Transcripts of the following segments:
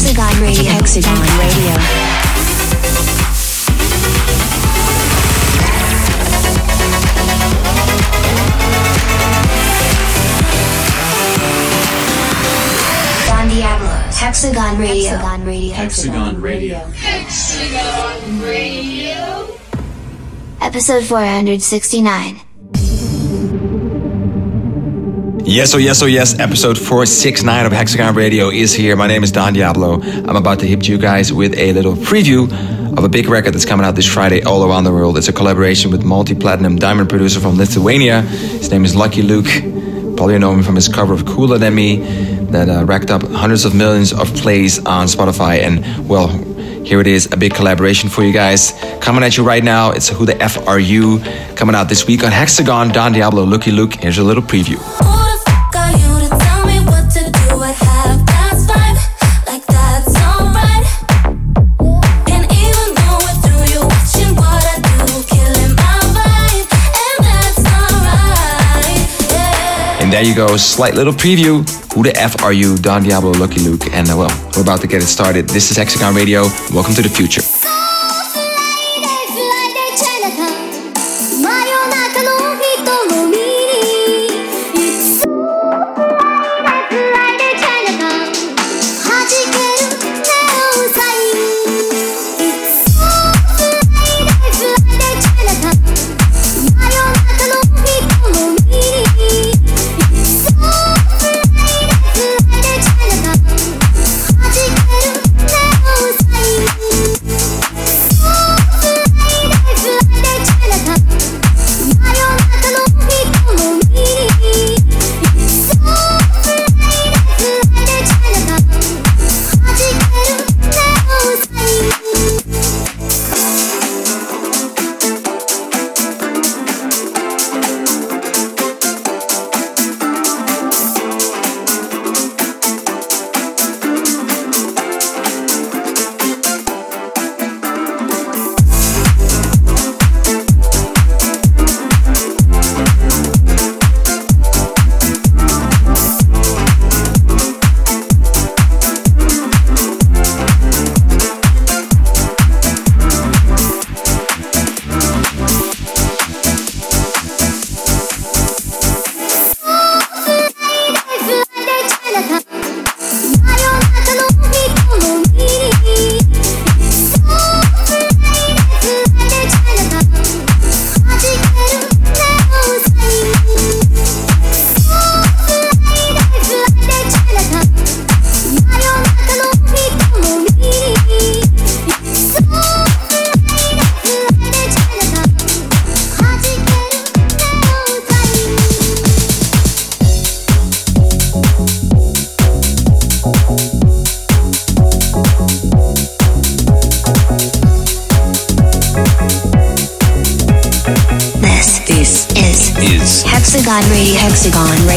Hexagon Radio. Don Diablo. Hexagon Radio. Hexagon Radio. Hexagon Radio. Hexagon Radio. Episode 469. Yes, oh yes, oh yes, episode 469 of Hexagon Radio is here. My name is Don Diablo. I'm about to hit you guys with a little preview of a big record that's coming out this Friday all around the world. It's a collaboration with multi platinum diamond producer from Lithuania. His name is Lucky Luke. Probably know him from his cover of Cooler Than Me that uh, racked up hundreds of millions of plays on Spotify. And well, here it is, a big collaboration for you guys. Coming at you right now, it's Who the F Are You? Coming out this week on Hexagon, Don Diablo, Lucky Luke. Here's a little preview. There you go, slight little preview. Who the F are you? Don Diablo, Lucky Luke. And uh, well, we're about to get it started. This is Hexagon Radio. Welcome to the future. Hexagon.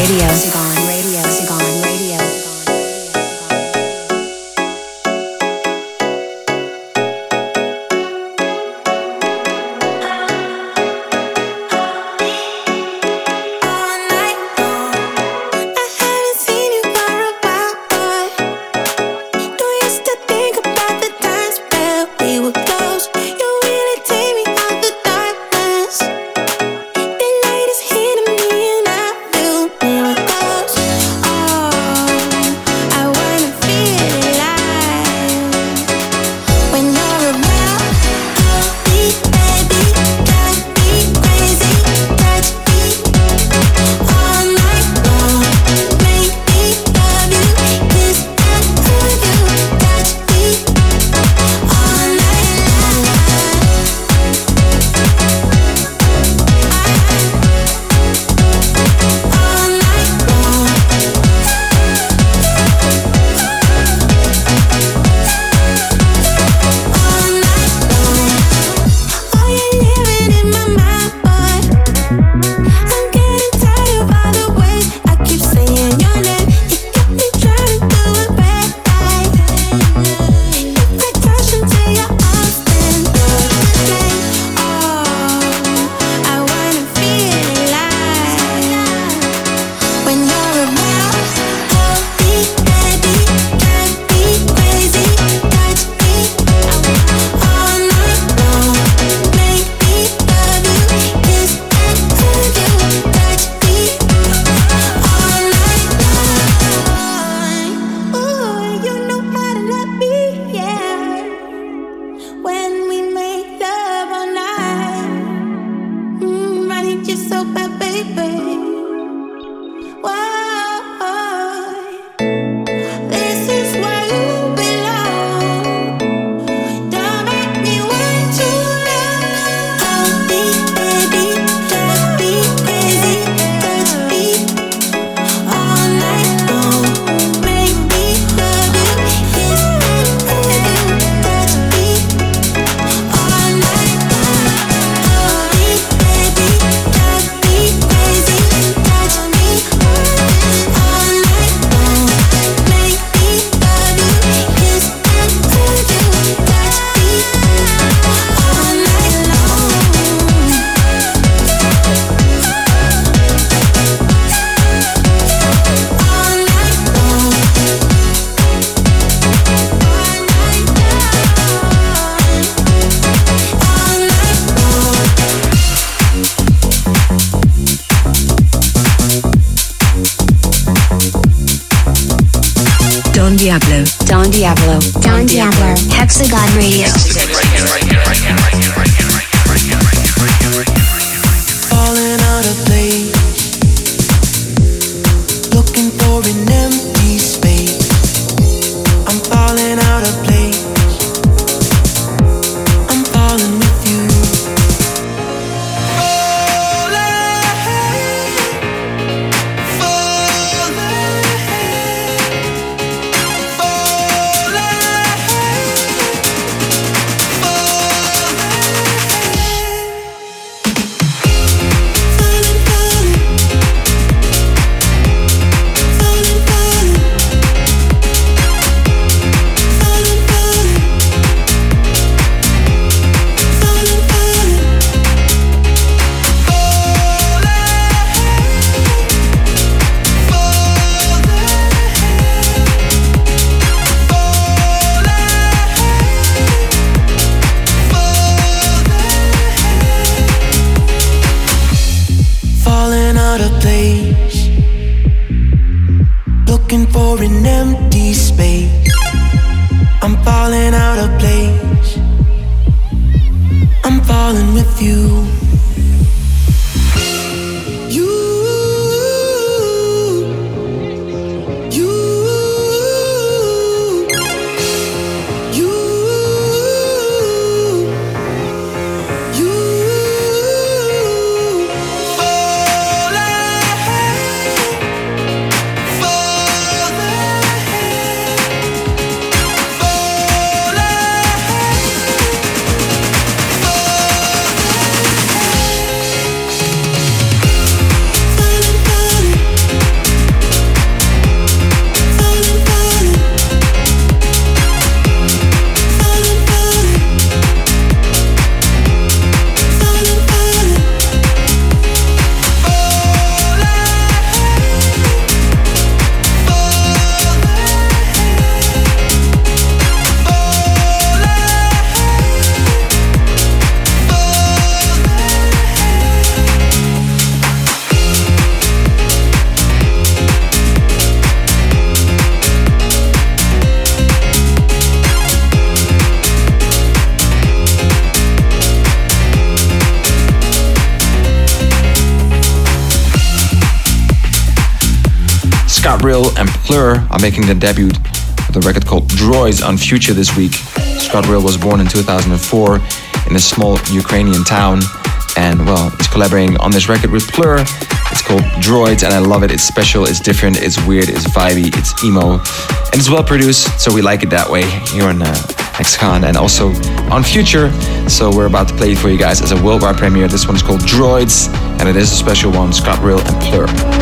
Scott and Plurr are making their debut with a record called Droids on Future this week. Scott Rill was born in 2004 in a small Ukrainian town and, well, he's collaborating on this record with Plurr. It's called Droids and I love it. It's special, it's different, it's weird, it's vibey, it's emo, and it's well produced, so we like it that way here on uh, Hexagon and also on Future. So we're about to play it for you guys as a worldwide premiere. This one's called Droids and it is a special one, Scott Rill and Plurr.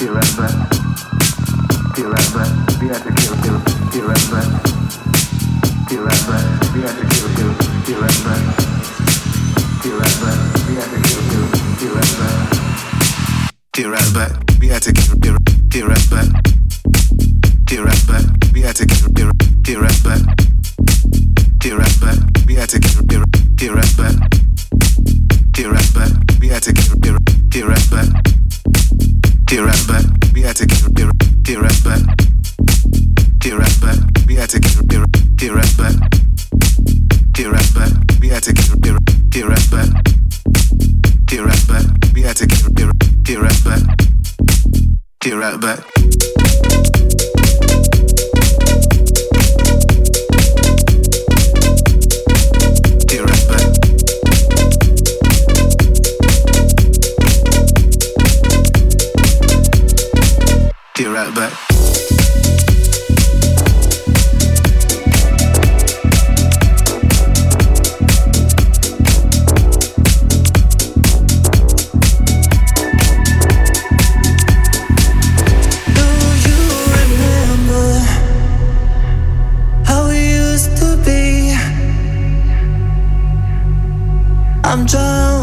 Remember. I'm drunk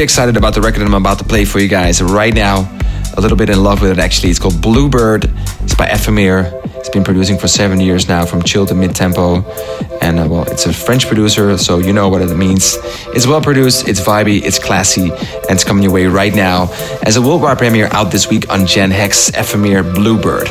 very excited about the record I'm about to play for you guys right now. A little bit in love with it actually. It's called Bluebird. It's by Ephemere. It's been producing for seven years now, from chill to mid tempo. And uh, well, it's a French producer, so you know what it means. It's well produced, it's vibey, it's classy, and it's coming your way right now as a worldwide premiere out this week on Gen Hex Ephemere Bluebird.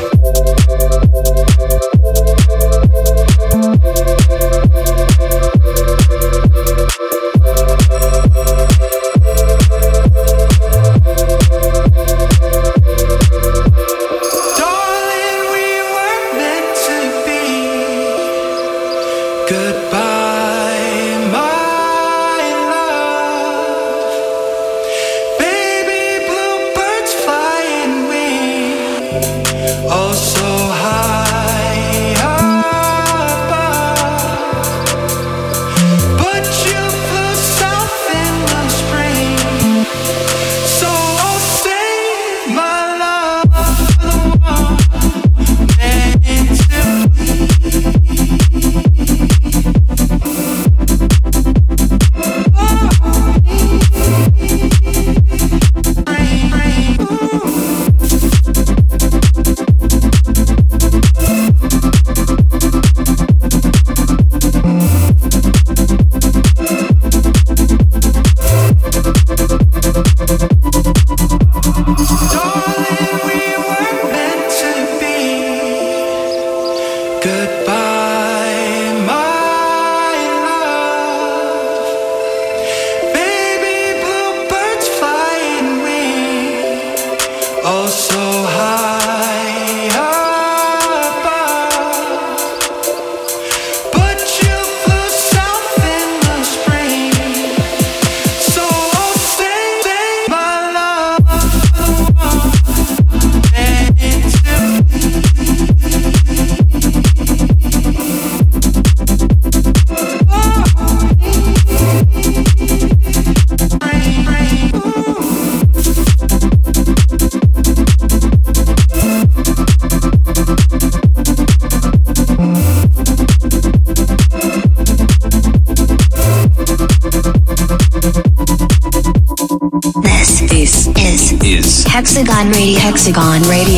Hexagon Radio.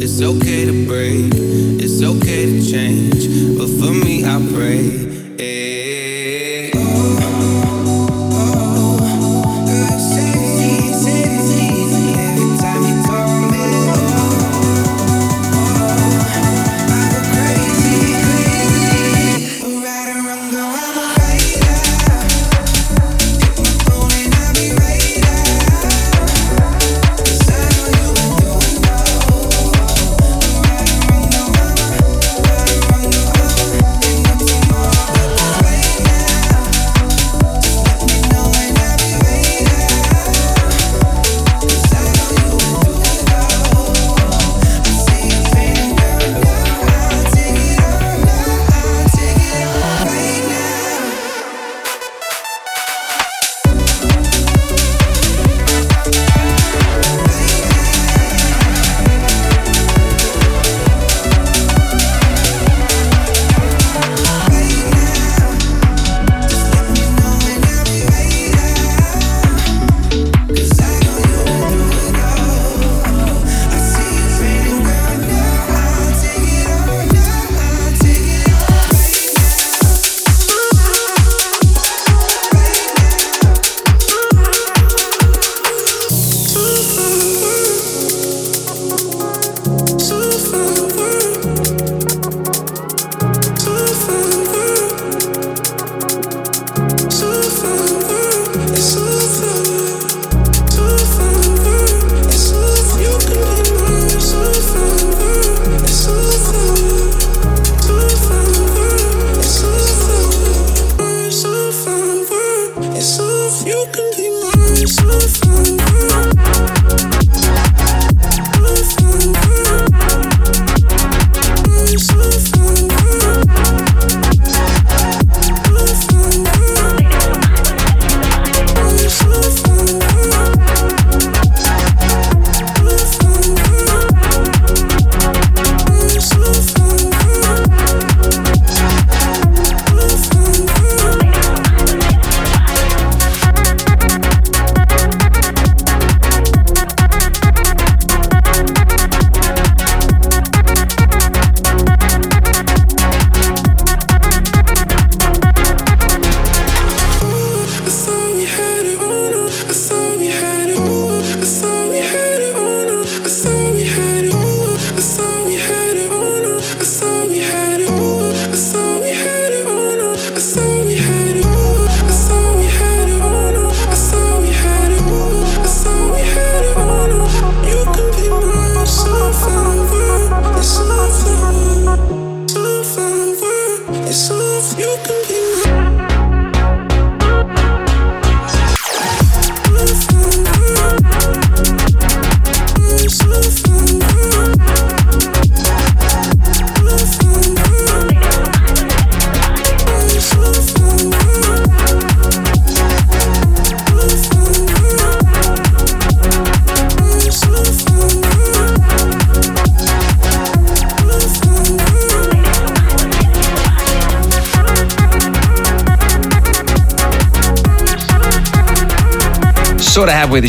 It's okay to break, it's okay to change. But for me, I pray.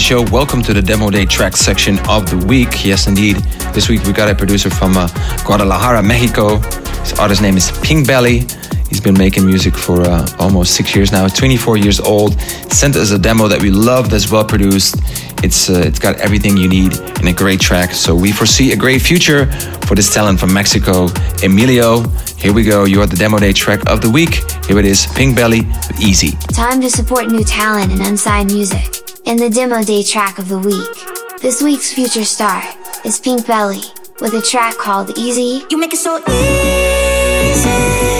Show, welcome to the demo day track section of the week. Yes, indeed. This week we got a producer from uh, Guadalajara, Mexico. His artist name is PinkBelly. He's been making music for uh, almost six years now. 24 years old. Sent us a demo that we love. That's well produced. It's uh, it's got everything you need in a great track. So we foresee a great future for this talent from Mexico, Emilio. Here we go. You are the demo day track of the week. Here it is, PinkBelly Easy. Time to support new talent and unsigned music. In the demo day track of the week. This week's future star is PinkBelly with a track called Easy. You make it so easy.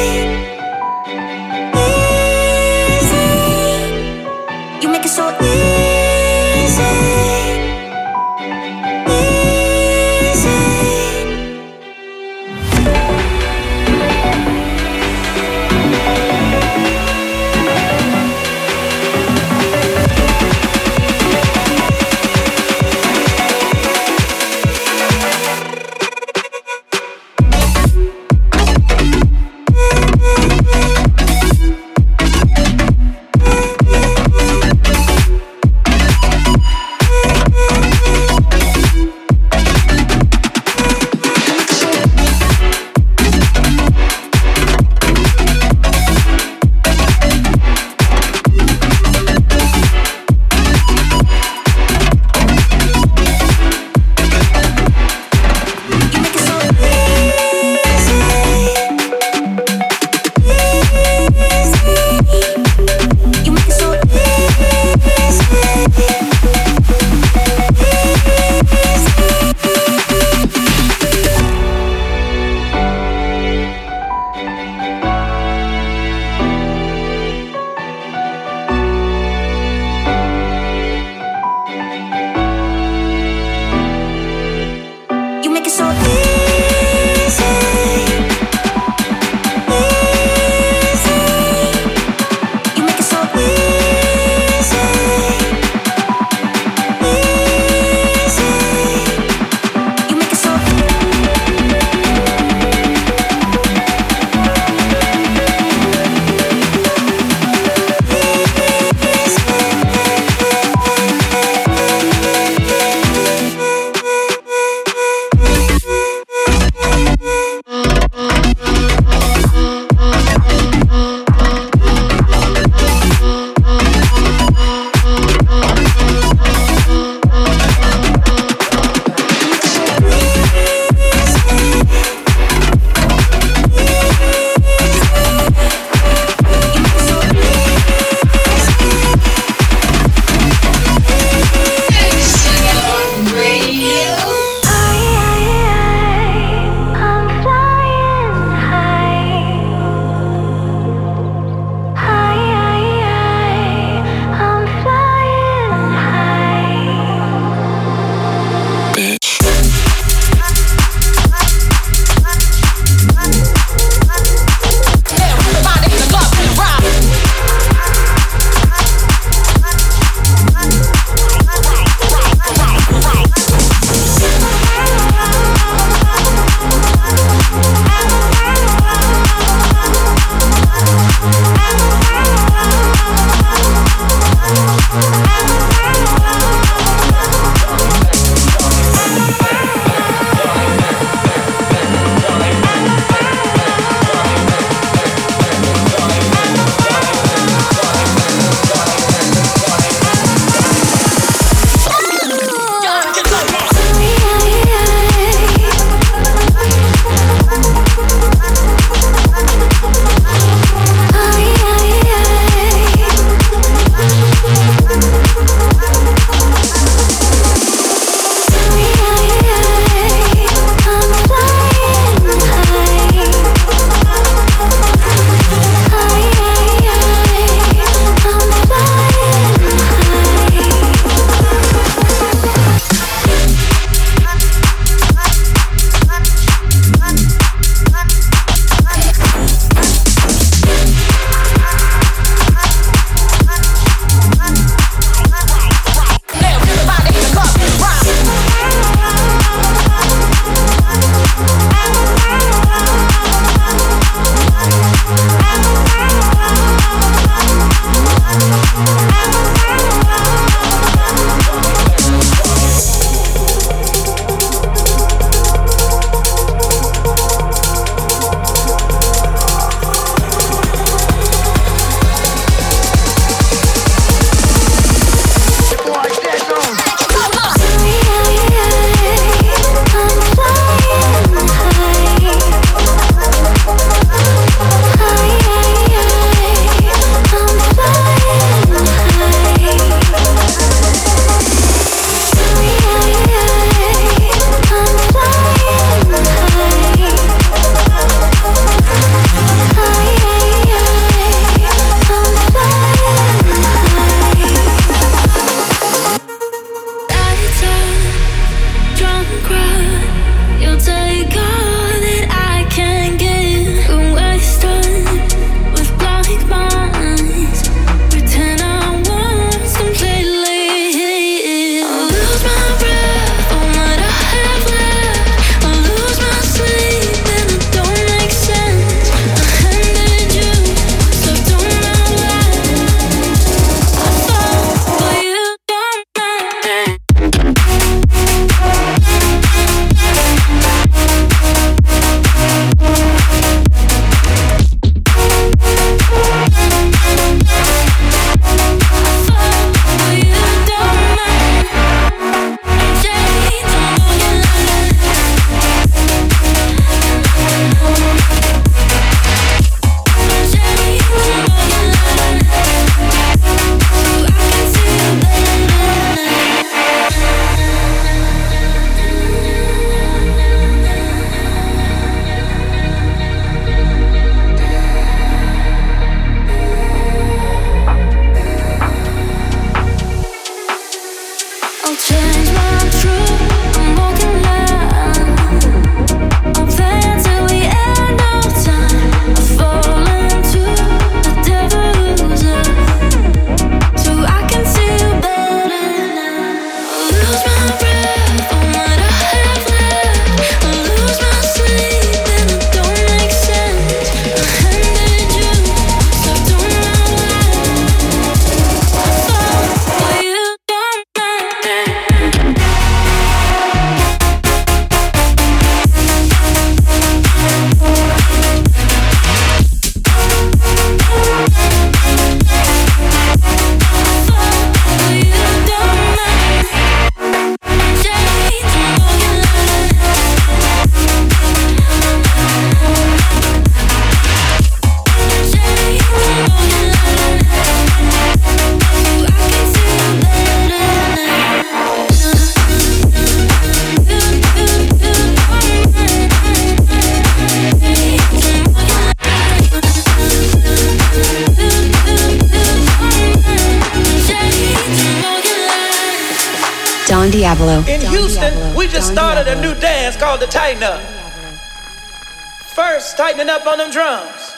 banging up on them drums.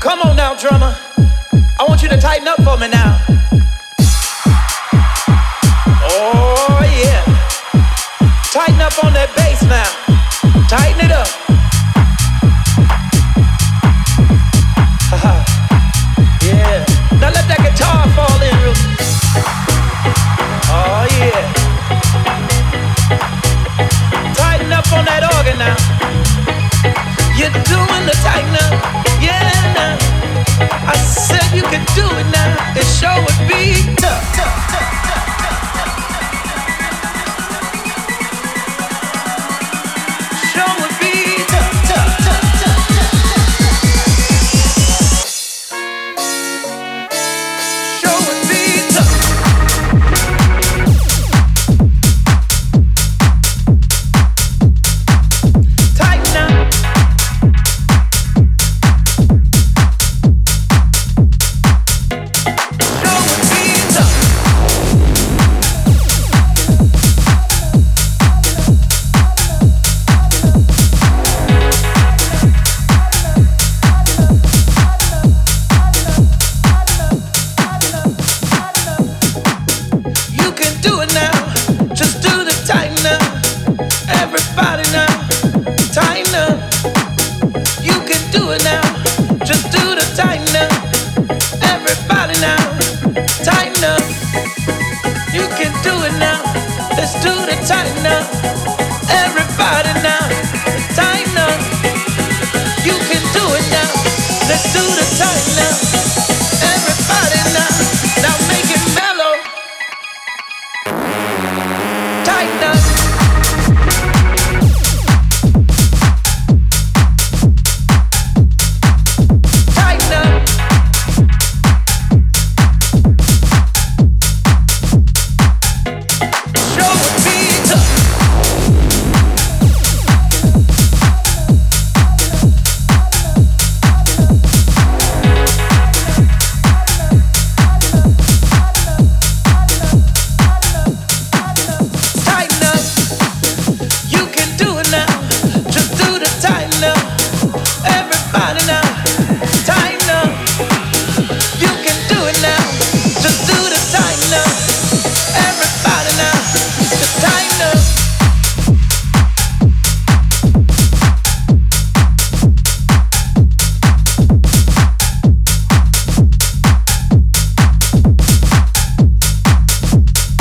Come on now, drummer.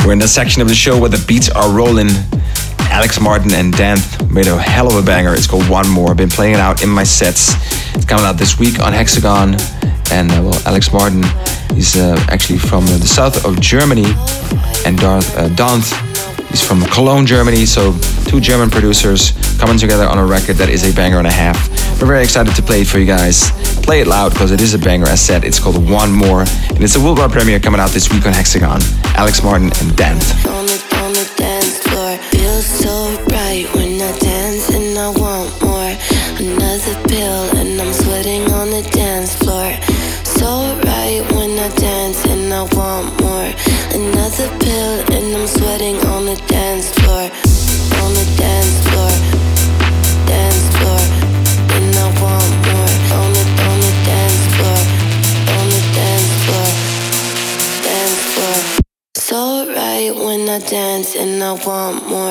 We're in the section of the show where the beats are rolling. Alex Martin and Danth made a hell of a banger. It's called Want More. I've been playing it out in my sets. It's coming out this week on Hexagon. And uh, well, Alex Martin is uh, actually from the south of Germany, and Darth uh, Danth is from Cologne, Germany. So two German producers coming together on a record that is a banger and a half. We're very excited to play it for you guys. Play it loud because it is a banger, as said. It's called Want More, and it's a worldwide premiere coming out this week on Hexagon. Alex Martin and Danth. want more.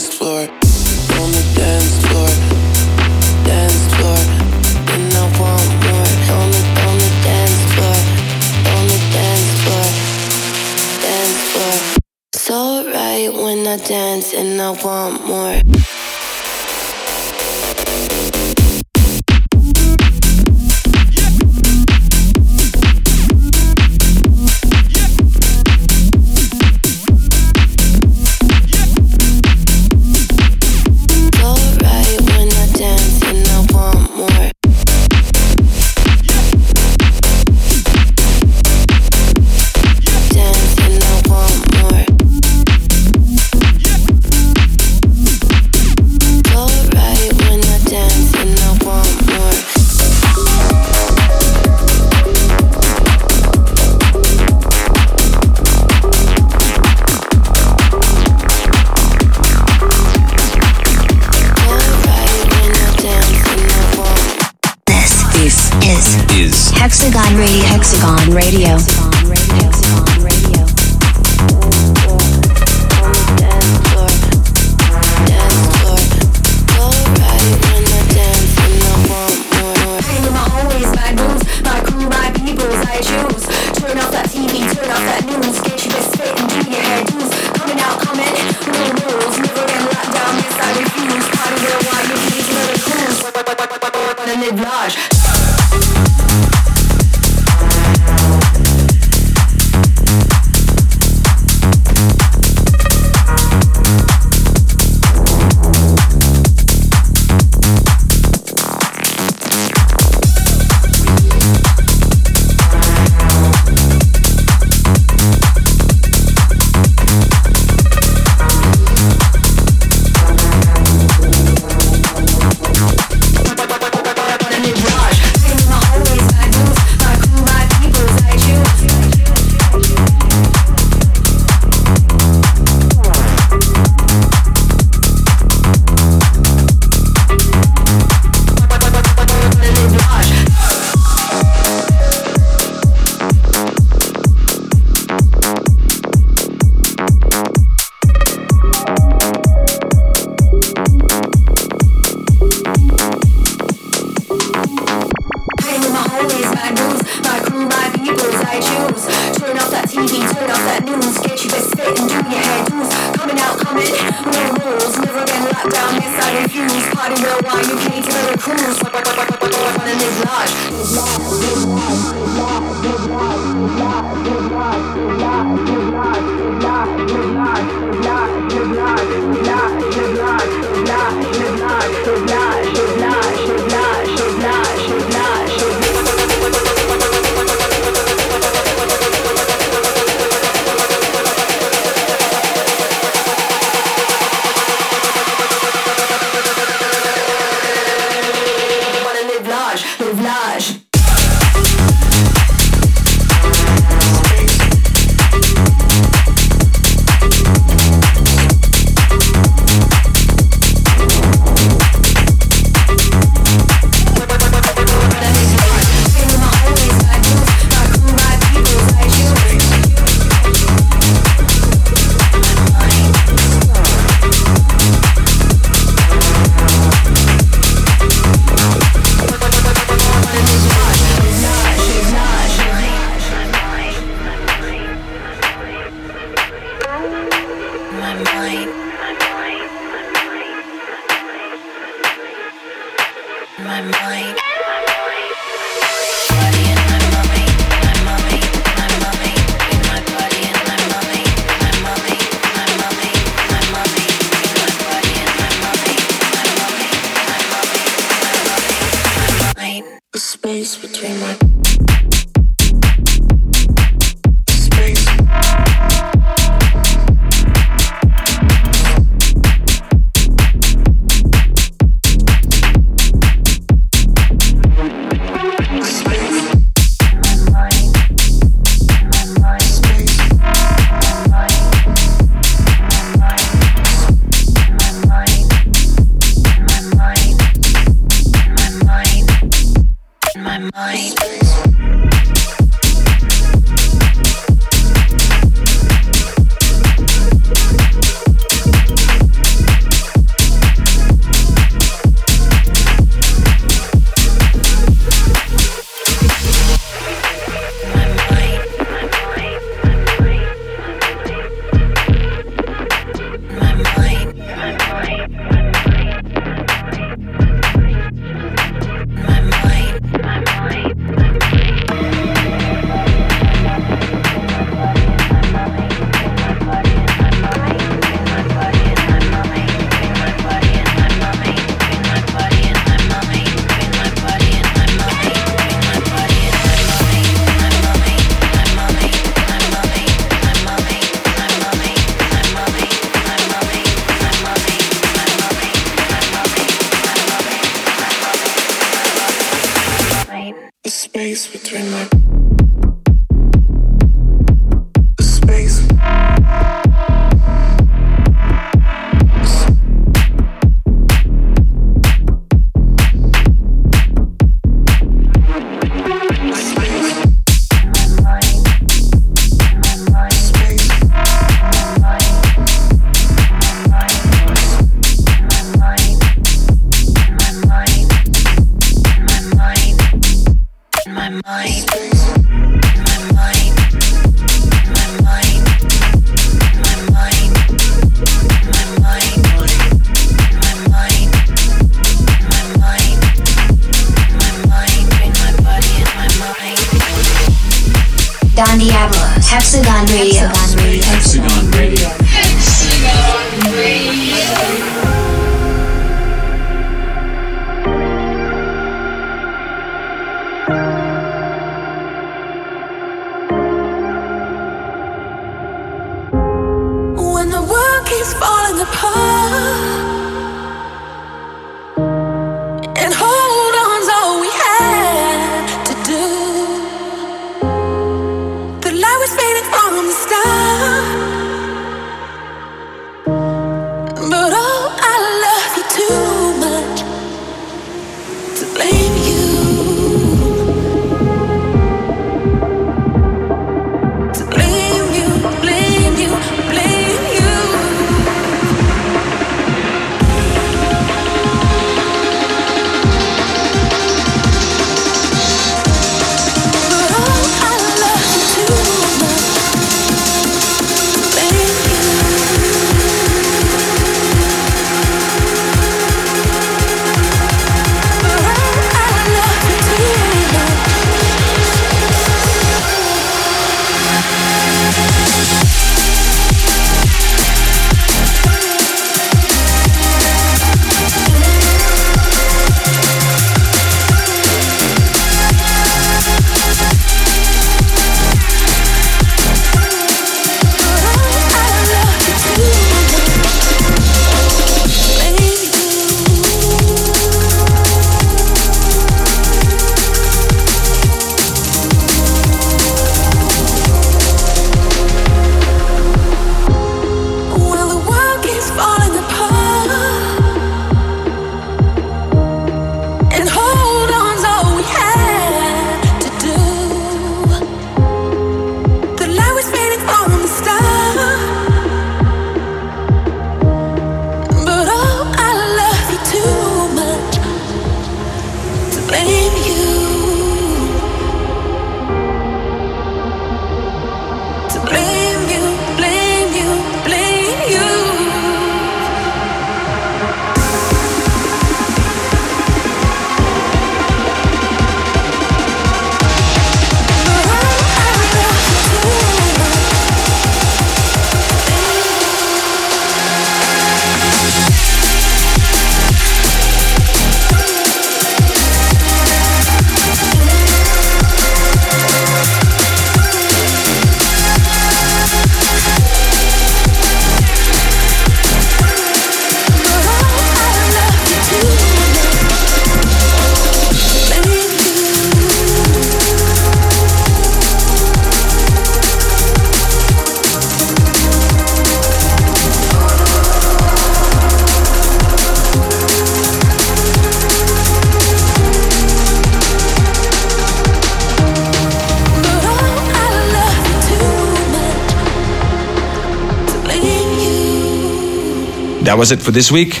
That was it for this week.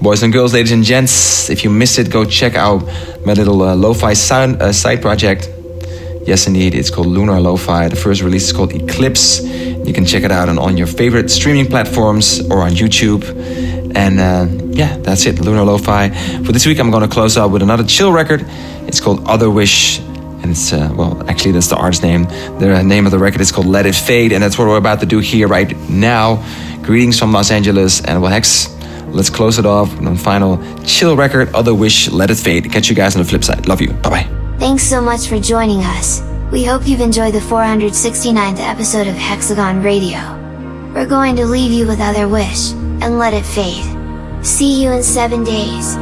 Boys and girls, ladies and gents, if you missed it, go check out my little uh, lo-fi sound, uh, side project. Yes, indeed, it's called Lunar Lo-Fi. The first release is called Eclipse. You can check it out on, on your favorite streaming platforms or on YouTube. And uh, yeah, that's it, Lunar Lo-Fi. For this week, I'm going to close out with another chill record. It's called Otherwish. And it's, uh, well, actually, that's the artist name. The name of the record is called Let It Fade. And that's what we're about to do here right now. Greetings from Los Angeles. And well, Hex, let's close it off with a final chill record, Otherwish, Let It Fade. Catch you guys on the flip side. Love you. Bye bye. Thanks so much for joining us. We hope you've enjoyed the 469th episode of Hexagon Radio. We're going to leave you with Otherwish, and let it fade. See you in seven days.